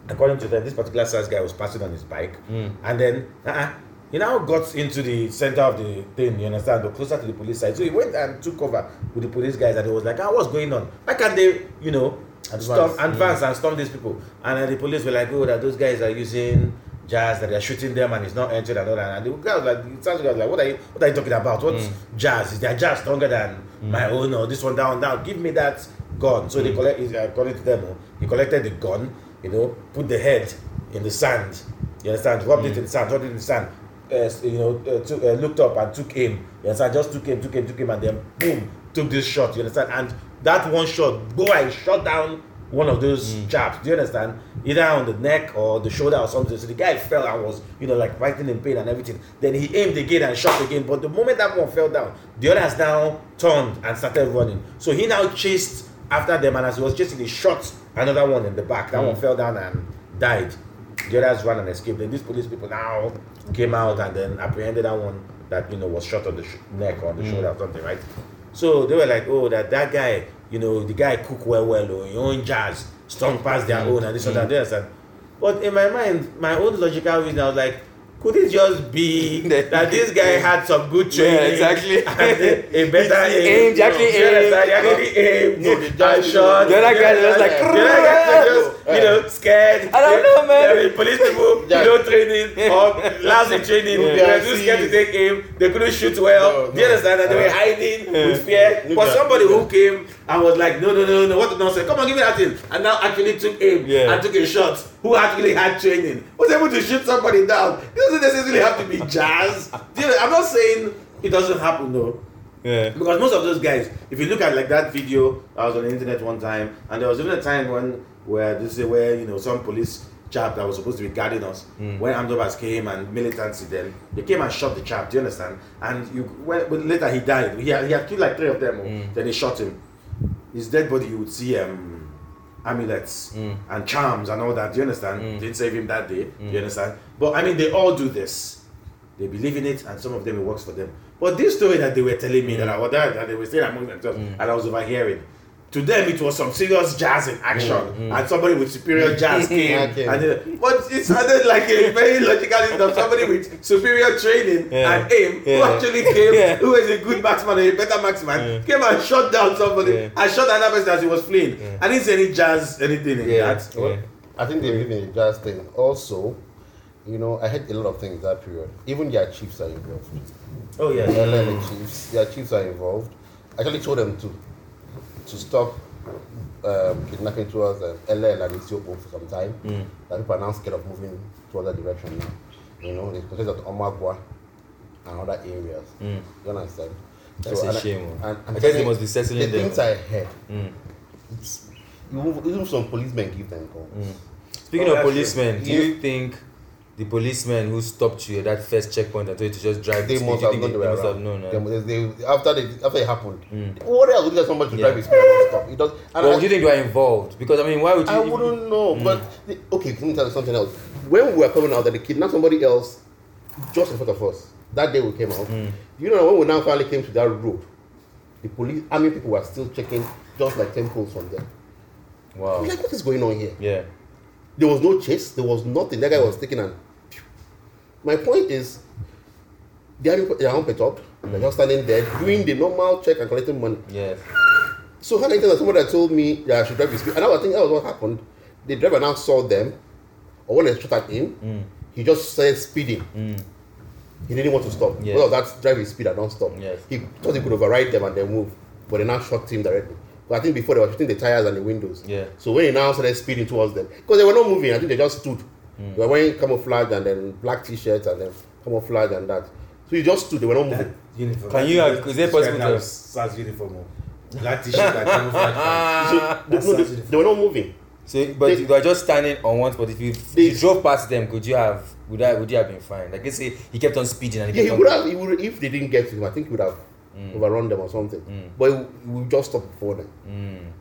According to them, this particular SARS guy was passing on his bike, and then uh-uh, he now got into the center of the thing, you understand, or closer to the police side. So he went and took cover with the police guys, and he was like, ah, what's going on? Why can't they, you know, storm, advance and storm these people? And then the police were like, oh, that those guys are using jazz, that they're shooting them, and it's not entering and all that. And the guy was like, the guy was like, what are you, what are you talking about? What's jazz? Is their jazz stronger than my own or this one down, down? Give me that gun. So they collect, uh, according to them, oh, he collected the gun, you know, put the head in the sand. You understand? Rubbed it in the sand, rubbed it in the sand. Uh, you know, uh, took, uh, looked up and took aim. You understand? Just took aim, took aim, took aim, and then boom, took this shot. You understand? And that one shot, boy, shot down one of those chaps. Do you understand? Either on the neck or the shoulder or something. So the guy fell and was, you know, like fighting in pain and everything. Then he aimed again and shot again. But the moment that one fell down, the other has now turned and started running. So he now chased after them, and as he was chasing, he shot another one in the back. That one mm. fell down and died. The others ran and escaped. Then these police people now came out and then apprehended that one that you know was shot on the sh- neck or on the mm. shoulder or something, right? So they were like, oh, that that guy, you know, the guy cook well, well, or he own jazz, strong past their mm. own, and this and that. Do you understand? But in my mind, my own logical reason, I was like, could it just be that this guy had some good Yeah, training? exactly. And a, a better aim. aimed, exactly You understand? He aimed. actually aimed. No, the and judge- shot. The other guy was like, the other guy was just, you know, scared. I don't know, man. Yeah, the police people, Yeah. you know, training or lousy training. Yeah. They were too scared to take aim. They couldn't shoot well. No, Do you understand? And they were hiding with fear. But somebody who came and was like, no, no, no, no, what the nonsense? Come on, give me that thing. And now actually took aim Yeah. and took a shot. Who actually had training? Was able to shoot somebody down. It doesn't necessarily have to be jazz. Do you know, I'm not saying it doesn't happen, though. Yeah. Because most of those guys, if you look at like that video, I was on the internet one time, and there was even a time when where this is where you know some police chap that was supposed to be guarding us, when armed robbers came and militancy then they came and shot the chap. Do you understand? And you when, when later he died. He had, he had killed like three of them. oh. Then they shot him. His dead body, you would see um amulets mm. and charms and all that. Do you understand? Mm. Didn't save him that day. Do you mm. understand? But I mean, they all do this. They believe in it, and some of them it works for them. But this story that they were telling me that I was that, that they were saying among themselves, and I was overhearing. To them, it was some serious jazz in action, mm, mm. and somebody with superior jazz came. Okay. And they, but it sounded like a very logical thing of somebody with superior training Yeah. and aim who actually came, Yeah. who was a good marksman, a better marksman, came and shot down somebody Yeah. and shot another person as he was fleeing. I didn't see any jazz, anything in Yeah. that. Yeah. I think they live in a jazz thing. Also, you know, I heard a lot of things that period. Even their chiefs are involved. Oh yeah. LL chiefs, their chiefs are involved. I actually told them to to stop um, kidnapping towards um, LL and Ethiopia for some time. That people are now scared of moving to other direction now. You know, they consider that Omagwa and other areas. You understand? That's a and shame, oh. And, I and guess they telling- must be settling The them. things I heard, Mm. it's, even, even some policemen give them guns. Speaking Oh, of that's policemen, do true. you think the policemen who stopped you at that first checkpoint and told you to just drive They speed, must have gone they must have known, They uh, they- after they, after it happened, Mm. what else would you get somebody to Yeah. drive his speed and stop? It does. And But I, would you think you are involved? Because I mean, why would you? I wouldn't know. But the, okay, let me tell you something else. When we were coming out, that they kidnapped somebody else just in front of us. That day we came out. Mm. You know, when we now finally came to that road, the police, army people were still checking just like temples from there. Wow. like, what is going on here? Yeah. There was no chase. There was nothing. That guy was taken and. My point is, they are they are unperturbed. They're just standing there doing the normal check and collecting money. Yes. So how times has somebody that told me that I should drive the speed? And I think that was what happened. The driver now saw them, or when they shot at him, Mm. he just started speeding. Mm. He didn't want to stop. Yeah. Because of that driving speed and don't stop. Yes. He thought he could override them and then move, but they now shot him directly. But I think before they were shooting the tires and the windows. Yeah. So when he now started speeding towards them, because they were not moving, I think they just stood. Mm. They were wearing camouflage and then black t-shirts and then camouflage and that. So you just stood. They were not moving. Uniform. Can you- That's- is it possible describe to- that as SARS uniform? Black t-shirt and camouflage. So Ah. no, that's they, they were not moving. So, but They- you were just standing on one spot. If you, if you drove past them, could you have? Would I? Would you have been fine? Like let's say he kept on speeding and he Yeah, he would on. have. He would if they didn't get to him. I think he would have Mm. overrun them or something. Mm. But he, he would just stop before them. Mm.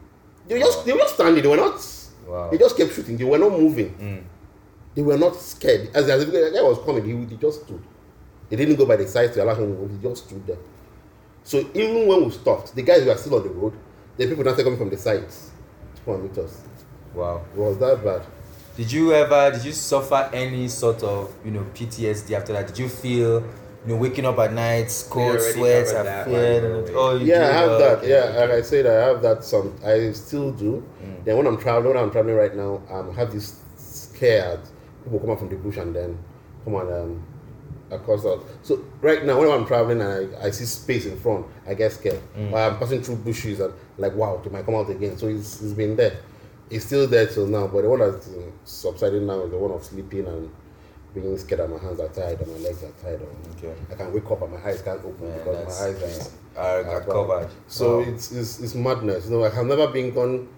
They were just they were just standing. They were not. Wow. They just kept shooting. They were not moving. They were not scared. As, as if the guy was coming, he, he just stood. They didn't go by the sides to allow him. He just stood there. So even when we stopped, the guys were still on the road. The people now started coming from the sides to come and meet us. Wow. It was that bad. Did you ever? Did you suffer any sort of you know PTSD after that? Did you feel you know waking up at night, cold already sweats, covered and that fear? one, and- bro. Oh, Yeah. I have Oh, that. Yeah, okay. like I said, I have that. Some I still do. Mm. Then when I'm traveling, when I'm traveling right now, um, I have this scared. People come out from the bush and then come and um, across out. So right now, when I'm traveling and I, I see space in front, I get scared. Mm. Or I'm passing through bushes and like, wow, they might come out again. So it's, it's been there. It's still there till now. But the one that's uh, subsiding now is the one of sleeping and being scared and my hands are tied and my legs are tied. Or Okay. I can wake up and my eyes can't open Man, because my eyes are are, are covered. so Wow. it's, it's it's madness. You know, like I've never been gone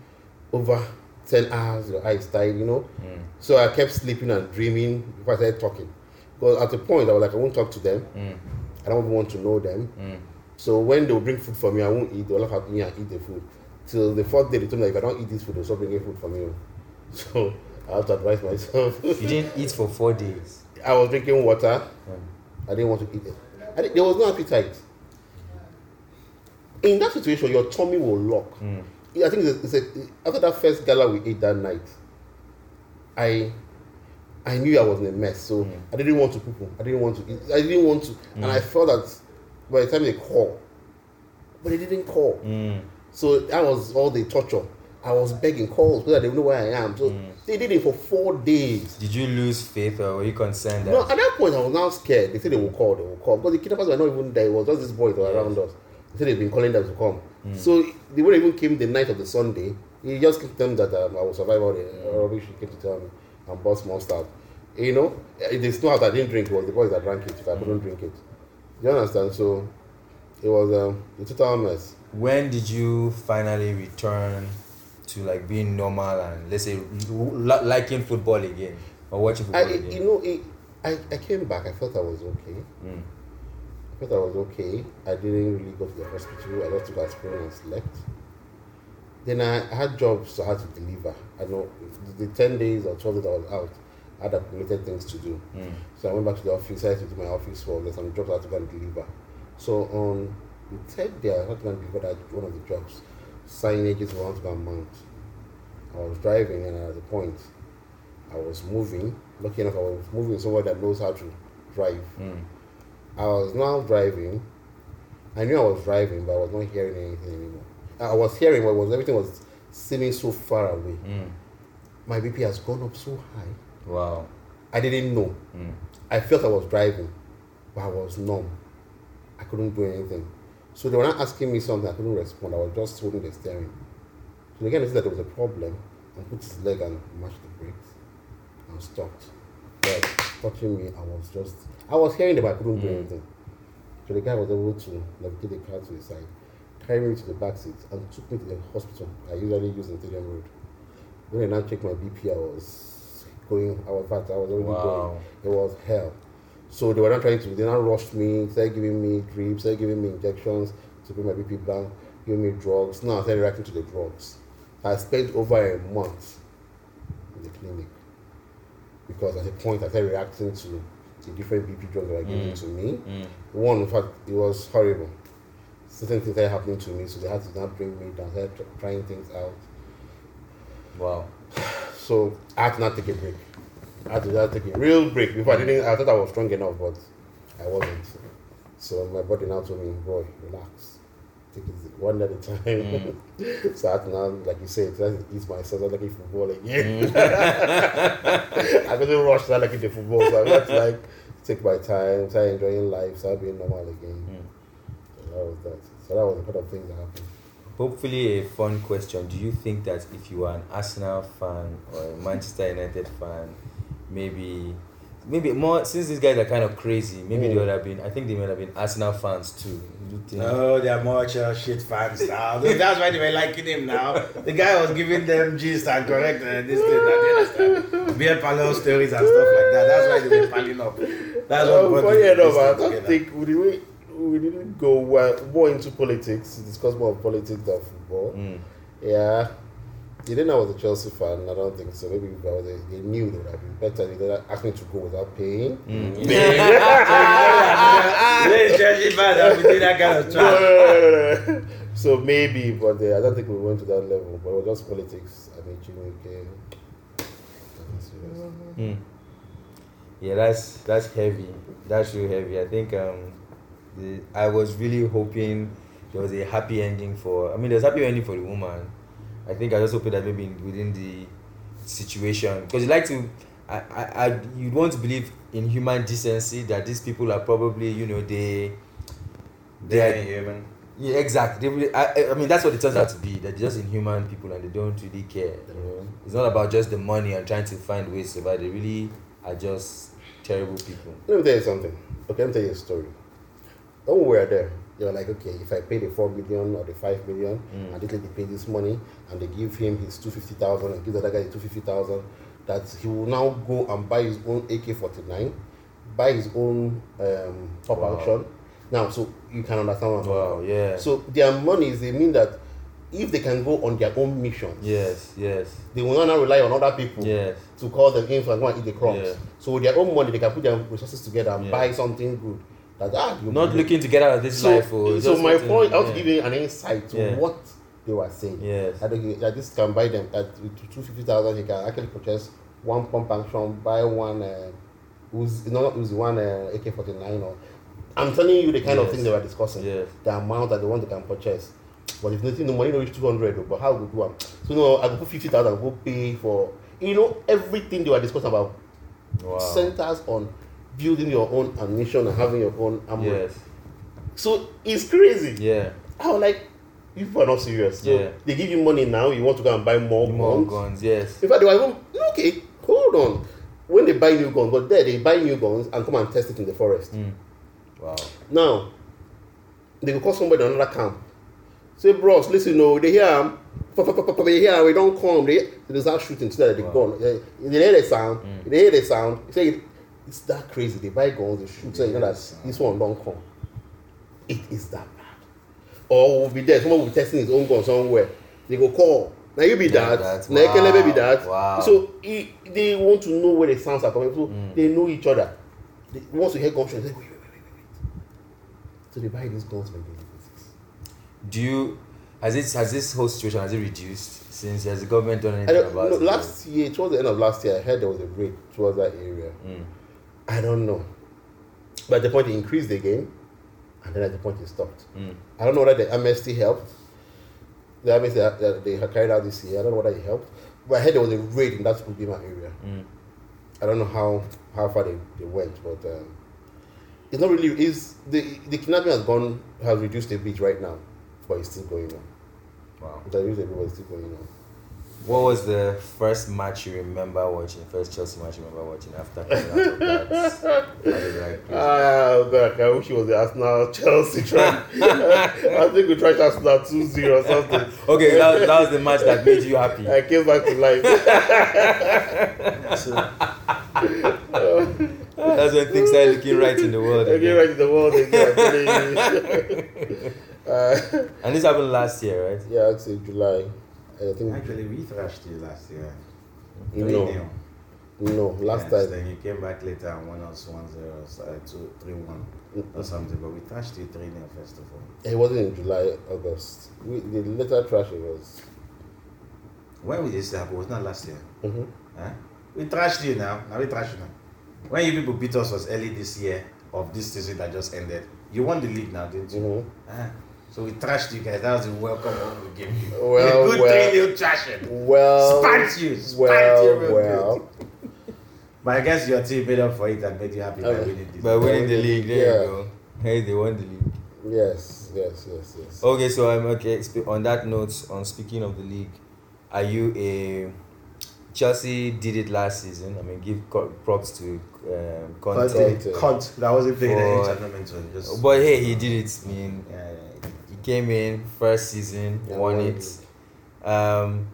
over ten hours. Your eyes tied. You know. Mm. So I kept sleeping and dreaming before I started talking. Because at the point I was like, I won't talk to them. Mm. I don't want to know them. Mm. So when they will bring food for me, I won't eat. They'll laugh at me and eat the food. Till the fourth day, they told me if I don't eat this food, they'll stop bringing food for me. So I have to advise myself. You didn't eat for four days. I was drinking water. Mm. I didn't want to eat it. There was no appetite. In that situation, your tummy will lock. Mm. I think it's a, after that first gala we ate that night, I I knew I was in a mess. So Mm. I didn't want to poo I didn't want to eat. I didn't want to. And I felt that by the time they call, but they didn't call. Mm. So that was all the torture. I was begging calls so that they know where I am. So Mm. they did it for four days. Did you lose faith or were you concerned that? No, at that point I was now scared. They said they will call, they will call. Because the kidnappers were not even there. It was just these boys that Yes. around us. They said they've been calling them to come. So they wouldn't even came the night of the Sunday. He just told them that um, I will survive all the rubbish he came to tell me and bought small stuff. You know, eh, they still have I didn't drink. It was the boys that drank it. If I couldn't drink it. You understand? So it was um, a total mess. when did you finally return to like being normal and let's say liking football again or watching I, football again? you know, it, I, I came back. I felt I was okay. Mm. Felt I was okay. I didn't really go to the hospital. I just took aspirin and slept. Then I had jobs I had to deliver. I know the 10 days or 12 days I was out, I had accumulated things to do. Mm. So I went back to the office. I had to do my office work. There's some jobs I had to go and deliver. So on the third day, I had to go and deliver that one of the jobs. Signages we want to go and mount. I was driving and at the point, I was moving. Lucky enough, I was moving somewhere that knows how to drive. Mm. I was now driving. I knew I was driving, but I was not hearing anything anymore. I was hearing, but was everything was seeming so far away. Mm. My BP has gone up so high. Wow. I didn't know. Mm. I felt I was driving, but I was numb. I couldn't do anything. So they were not asking me something. I couldn't respond. I was just holding the steering. So again, I said that there was a problem, and put his leg and mashed the brakes, and stopped. But touching me, I was just. I was hearing them. I couldn't do Mm. anything. So the guy was able to navigate the car to the side, carry me to the back seat, and took me to the hospital. I usually use in Stadium Road. When they now checked my BP, I was going. I was in fact I was already Wow. going. It was hell. So they were not trying to. They now rushed me. Started giving me drips. Started giving me injections to bring my BP down. Giving me drugs. Now I started reacting to the drugs. I spent over a month in the clinic because at a point I started reacting to the different BP drugs that were given Mm. to me. Mm. One, in fact, it was horrible. Certain things started happening to me, so they had to now bring me down, started trying things out. Wow. So I had to not take a break. I had to not take a real break before I didn't. I thought I was strong enough, but I wasn't. So my body now told me, "Boy, relax, take it one at a time." Mm. so I to now, like you said, try to ease myself. I'm looking for football again. Mm. I couldn't rush that like the football, so I had to like take my time, start enjoying life, start being normal again. Mm. So that was that. So that was a lot of things that happened. Hopefully, a fun question. Do you think that if you are an Arsenal fan or a Manchester United fan, maybe, maybe more since these guys are kind of crazy, maybe they Mm. would have been. I think they might have been Arsenal fans too. Do you think? No, they're more shit fans now. That's why they were liking him now. The guy was giving them gist and correct uh, this thing. That they understand. Beer parlor stories and stuff like that. That's why they were piling up. That's what Uh, brought funny this- enough, I don't together. think we didn't, we didn't go well, more into politics, discuss more of politics than football. Mm. Yeah. They didn't know I was a Chelsea fan. I don't think so. Maybe if I was a, they knew they would have been better. They didn't me to go without paying. Mm. So maybe, but uh, I don't think we went to that level. But it was just politics. I mean, Jimmy came. Nothing. Mm. Yeah, that's that's heavy. That's real heavy. I think um, the, I was really hoping there was a happy ending for. I mean, there's happy ending for the woman. I think I just hope that maybe within the situation because you like to. I, I, I you'd want to believe in human decency that these people are probably you know they they They're human. yeah, exactly. They really, I, I- I mean, that's what it turns out to be. They're just inhuman people and they don't really care. You know, it's not about just the money and trying to find ways to survive. They really are just terrible people. Let me tell you something. Okay, let me tell you a story. When we were there, they were like, okay, if I pay the four million or the five million, Mm. and this lady pay this money, and they give him his two fifty thousand, and give the other guy two fifty thousand, that he will now go and buy his own AK forty nine, buy his own um, top Wow. action. Now, so you can understand what I'm Wow, talking yeah. So their monies, they mean that if they can go on their own missions, yes, yes, they will not now rely on other people yes. to call them in for and go and eat the crumbs. Yeah. So with their own money, they can put their resources together and Yeah. buy something good. That ah, you Not looking to get out of this So, life. Or so my point, I want yeah. to give you an insight to Yeah. what they were saying. Yes. That, that this can buy them at two fifty thousand. You can actually purchase one pump action, buy one. Uh, Uzi, not Uzi, one uh, AK forty nine. Or I'm telling you the kind of Yes. thing they were discussing. Yes. The amount that they want they can purchase. But if nothing, the money no reach two hundred. But how we one? So no, I go put fifty thousand. Go pay for you know everything they were discussing about Wow. centers on building your own ammunition and having your own ammo. Yes. So it's crazy. Yeah. I was like, you people are not serious. Yeah. they give you money now, you want to go and buy more, More guns. guns. Yes. In fact, they were even, okay, hold on. When they buy new guns, but there they buy new guns and come and test it in the forest. Mm. Wow. Now, they will call somebody in another camp. Say, bros, listen, no, they hear pa- They hear, we don't come. They, they start shooting so that they Wow. gun. They, they hear the sound. Mm. They hear the sound. Say, it's that crazy. They buy guns, they shoot. So you know that this one don't come. It is that bad. Or will be there. Someone will be testing his own gun somewhere. They go call. Now you be Yeah, that. Now Ekelebe be wow, that. wow. So he, they want to know where the sounds are coming from. Mm. They know each other. They, once you hear gunshots, they wait, wait, wait, wait, wait. So they buy these guns daily basis. Do you has this has this whole situation has it reduced since has the government done anything about no, it? last year, towards the end of last year, I heard there was a break towards that area. Mm. I don't know. But at the point it increased again, and then at the point it stopped. Mm. I don't know whether the amnesty helped. The amnesty that that they had carried out this year, I don't know whether it helped. But I heard there was a raid in that Udima area. Mm. I don't know how, how far they, they went, but um, it's not really. Is the the kidnapping has gone has reduced a bit right now, but it's still going on. Wow. It's reduced a bit, but it's still going on. What was the first match you remember watching? First Chelsea match you remember watching after coming out of that? How did I? Ah, God, I wish it was the Arsenal Chelsea try. I think we tried Arsenal 2 0 or something. okay, that, that was the match that made you happy. I came back to life. That's when things started looking right in the world. I came right in the world again. I'm telling you. uh, And this happened last year, right? yeah, I'd say July. I think Actually, we thrashed you last year. no, 3-0. no. Last Yes, time, Then you came back later and won us 1 0, uh, 2 3 1 or something. But we thrashed you 3 0 first of all. it wasn't in July, August. We, the later trash it was. When we this happen? Was not last year. Mm-hmm. Huh? We trashed you now. Now we trashed you now. When you people beat us was early this year of this season that just ended. You won the league now, didn't you? Mm-hmm. Ah, so we trashed you guys. That was a welcome home we gave you. Well, a good well. 3 0 trashing. Well, Spanked you. Spanked well, you real well. good. But I guess your team made up for it and made you happy by Okay. winning this. By winning the league, there Yeah. you go. Hey, they won the league. Yes, yes, yes, yes. Okay, so I'm okay. On that note, on speaking of the league, are you a Chelsea did it last season? I mean, give props to um, Conte. Conte. That wasn't playing any For- tournament. So just, But hey, he did it. I mean, yeah, yeah, he came in first season, Yeah, won won it, um,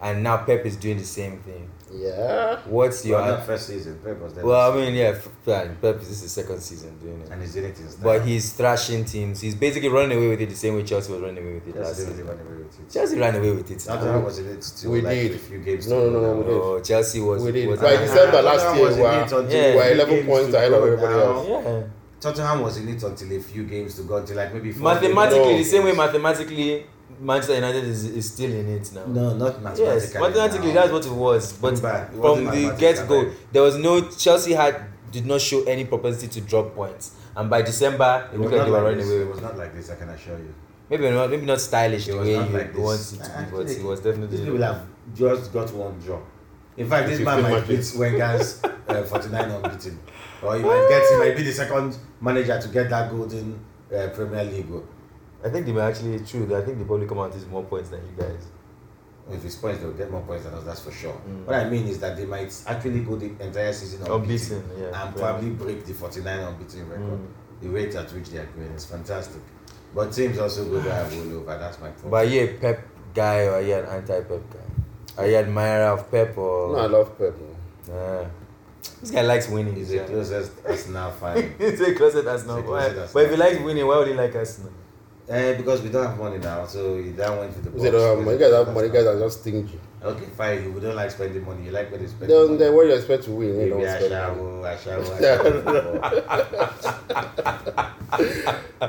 and now Pep is doing the same thing. Yeah. What's your Well, not first season. Pep was there. well? I mean, yeah. Pep is this is his second season doing it, and he's doing it in but he's thrashing teams. He's basically running away with it the same way Chelsea was running away with it last Chelsea season. really won away with it. Chelsea ran away with it. Tottenham was in it still. We like, did. A few games. No, to no, go no, we did. Oh, Chelsea was. We did. was By December last year, we were- Yeah. we were 11 games points ahead of everybody else. Yeah. Tottenham was in it until a few games to go until like maybe four Mathematically, No. the same way mathematically Manchester United is, is still in it now. No, not mathematically. Yes, mathematically now. that's what it was. But But it from the get go, there was no Chelsea had did not show any propensity to drop points, and by December it It was looked like not they were like running this. away. It was not like this. I can assure you. Maybe not, maybe not stylish It the was way not you like want it to be, but it was These definitely. people have just got one draw. In fact, this man might beat matches. Wenger's uh, 49 unbeaten. Or he might get, he might be the second manager to get that golden uh, Premier League goal. I think they might actually true. I think they probably come out with more points than you guys. If it's points, they'll get more points than us, that's for sure. Mm. What I mean is that they might actually go the entire season unbeaten, Unbeaten, yeah. and yeah. probably break the 49 unbeaten record. Mm. The rate at which they are going is fantastic. But teams also go there and roll over, that's my point. But are you a Pep guy or are you an anti-Pep guy? Are you an admirer of Pep or? No, I love Pep. man. This guy likes winning. He's the yeah. closest Arsenal fan. He's the closest Arsenal. Closest But if he likes winning, why would he like Arsenal? Eh, because we don't have money now, so he then went to the You say, don't have money. You guys have money. You guys are just stingy. Okay, fine. We don't like spending money. You like when they spend Then, money. then what do you expect to win? You Maybe don't I spend I shall.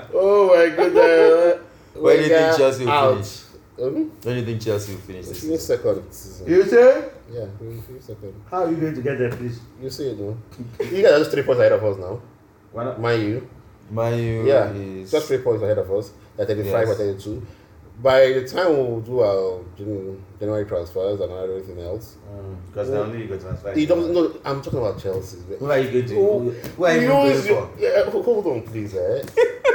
Oh my goodness. Where do you think Chelsea will finish? Um, When do you think Chelsea will finish we this finish season? second this season. you say? Yeah, we finish second. How are you going to get there, please? You see it, no? You guys are just three points ahead of us now. Why not? Mind you. Man U Yeah, is just three points ahead of us. At 35 Yes. or 32. By the time we'll do our Jan- January transfers and everything else, Because now only you go transfer. he doesn't. No, I'm talking about Chelsea. Who are you going to? Who- Who, who are you going Use for? yeah, hold on, please. Eh?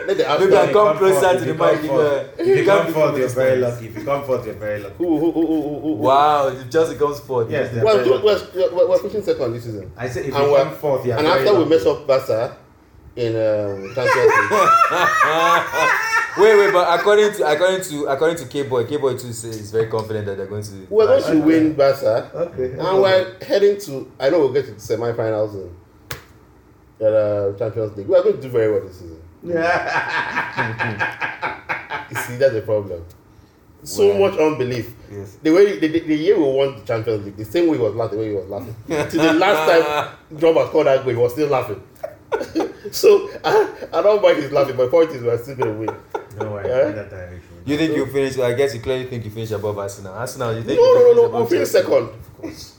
Let the Maybe Arsenal. I come closer to the you come mic, If you you come can't be forth, you're very lucky. If you come forth, you're very lucky. Who, who, who, who, who, who? Wow, if Chelsea comes fourth. Yes, they're Well, very we're, lucky. we're, we're, we're pushing second this season. I said if And you come forth, you're and very after we lucky. mess up Barca in um, Champions League, Wait, wait, but according to according to according to K Boy, K Boy too says is very confident that they're going to. we're going to win Barca. Okay. And we're heading to, I know we'll get to the semi finals in uh, Champions League. We're going to do very well this season. Yeah. You see, that's the problem. So Well, much unbelief. Yes. The way the, the, the year we won the Champions League, the same way he was laughing, the way he was laughing. Till the last time Drogba called that way, he was still laughing. so I, I don't mind he's laughing. My point is, we're still going to win. No worry, Yeah. in that direction. You think you finish? I guess you clearly think you finish above Arsenal. Arsenal, you No, think? you no, no, no. above We'll finish second. Of course.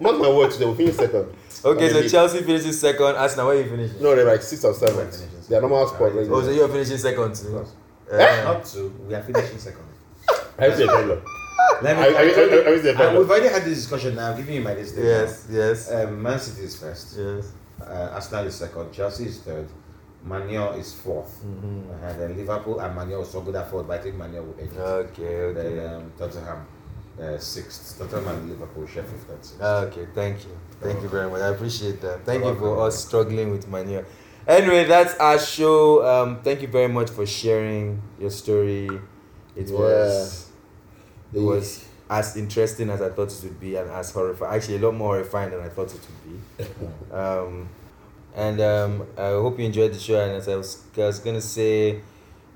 Mark my words, they will finish second. Okay, so Chelsea finishes second. Arsenal, where are you finishing? No, they're like six or seven. We're finishing Their normal second. spot. Alright. Oh, so you're finishing second too. course. Uh, Not two. We are finishing second. I see a problem. Let I- I- I- I- I see a and problem. we've already had this discussion now. I'm giving you my list. now. yes, yes, Um, Man City is first. yes. Uh, Arsenal is second. Chelsea is third. Manu is 4th Mhm. And then Liverpool and Manu also good at fourth, but I think Manu will edge it. Okay, okay. Then um, Tottenham. uh, sixth. Tottenham and Liverpool share fifth and sixth. Okay, thank you. Thank you very much. I appreciate that. Thank you for us struggling with Mania. Anyway, that's our show. Um, thank you very much for sharing your story. It was it was as interesting as I thought it would be and as horrifying. Actually, a lot more horrifying than I thought it would be. Um, and um, I hope you enjoyed the show. And as I was, I was gonna say,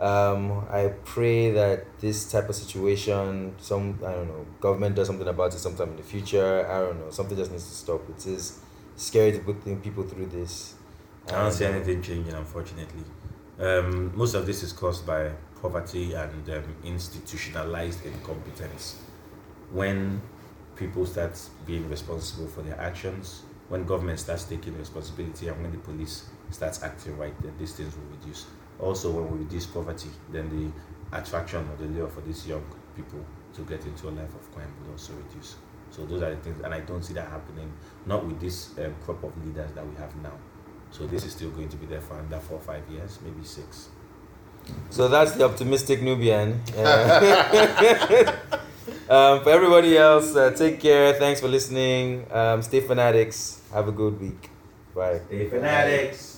um, I pray that this type of situation, some I don't know, government does something about it sometime in the future. I don't know, something just needs to stop. It is scary to put people through this. I don't see um, anything changing, unfortunately. Um, most of this is caused by poverty and um, institutionalized incompetence. When people start being responsible for their actions, when government starts taking responsibility, and when the police starts acting right, then these things will reduce. Also, when we reduce poverty, then the attraction or the lure for these young people to get into a life of crime will also reduce. So those are the things, and I don't see that happening. Not with this um, crop of leaders that we have now. So this is still going to be there for another four or five years, maybe six. So that's the optimistic Nubian. Uh, um, for everybody else, uh, take care. Thanks for listening. Um, stay fanatics. Have a good week. Bye. Stay fanatics.